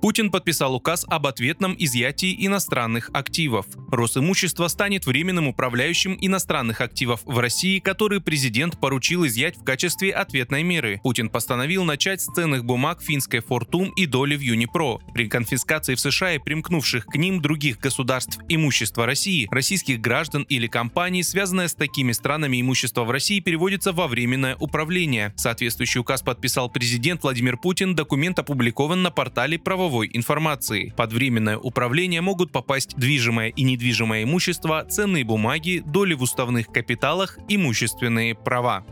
Путин подписал указ об ответном изъятии иностранных активов. Росимущество станет временным управляющим иностранных активов в России, которые президент поручил изъять в качестве ответной меры. Путин постановил начать с ценных бумаг финской Фортум и доли в Юнипро. При конфискации в США и примкнувших к ним других государств имущества России, российских граждан или компаний, связанное с такими странами имущество в России переводится во временное управление. Соответствующий указ подписал президент Владимир Путин. Документ опубликован на портале правового цифровой информации. Под временное управление могут попасть движимое и недвижимое имущество, ценные бумаги, доли в уставных капиталах, имущественные права.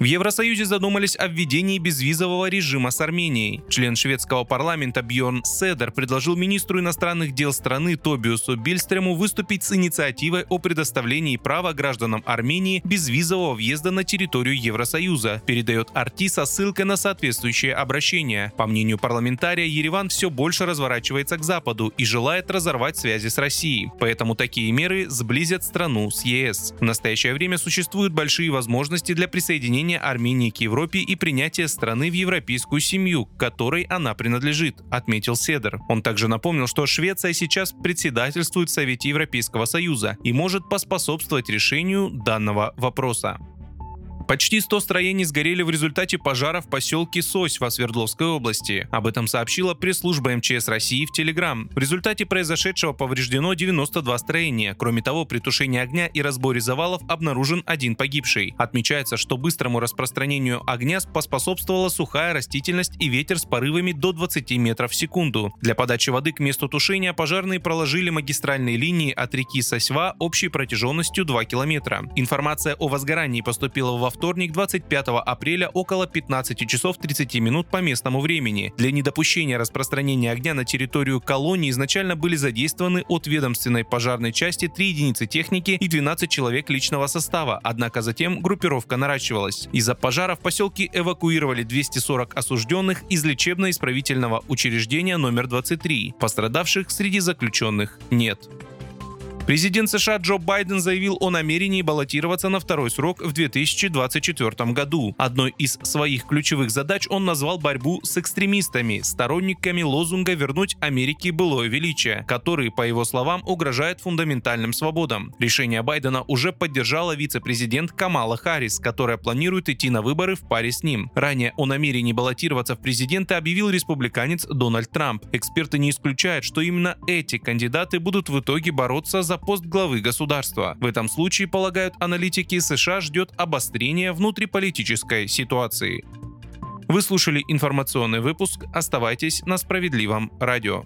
В Евросоюзе задумались о введении безвизового режима с Арменией. Член шведского парламента Бьорн Седер предложил министру иностранных дел страны Тобиусу Бильстрему выступить с инициативой о предоставлении права гражданам Армении безвизового въезда на территорию Евросоюза, передает Арти со ссылкой на соответствующее обращение. По мнению парламентария, Ереван все больше разворачивается к Западу и желает разорвать связи с Россией. Поэтому такие меры сблизят страну с ЕС. В настоящее время существуют большие возможности для присоединения присоединения Армении к Европе и принятия страны в европейскую семью, к которой она принадлежит, отметил Седер. Он также напомнил, что Швеция сейчас председательствует в Совете Европейского Союза и может поспособствовать решению данного вопроса. Почти 100 строений сгорели в результате пожара в поселке Сось в Свердловской области. Об этом сообщила пресс-служба МЧС России в Телеграм. В результате произошедшего повреждено 92 строения. Кроме того, при тушении огня и разборе завалов обнаружен один погибший. Отмечается, что быстрому распространению огня поспособствовала сухая растительность и ветер с порывами до 20 метров в секунду. Для подачи воды к месту тушения пожарные проложили магистральные линии от реки Сосьва общей протяженностью 2 километра. Информация о возгорании поступила во вторник, 25 апреля около 15 часов 30 минут по местному времени. Для недопущения распространения огня на территорию колонии изначально были задействованы от ведомственной пожарной части 3 единицы техники и 12 человек личного состава, однако затем группировка наращивалась. Из-за пожара в поселке эвакуировали 240 осужденных из лечебно-исправительного учреждения номер 23. Пострадавших среди заключенных нет. Президент США Джо Байден заявил о намерении баллотироваться на второй срок в 2024 году. Одной из своих ключевых задач он назвал борьбу с экстремистами, сторонниками лозунга «Вернуть Америке былое величие», который, по его словам, угрожает фундаментальным свободам. Решение Байдена уже поддержала вице-президент Камала Харрис, которая планирует идти на выборы в паре с ним. Ранее о намерении баллотироваться в президенты объявил республиканец Дональд Трамп. Эксперты не исключают, что именно эти кандидаты будут в итоге бороться за пост главы государства. В этом случае, полагают аналитики, США ждет обострения внутриполитической ситуации. Вы слушали информационный выпуск. Оставайтесь на справедливом радио.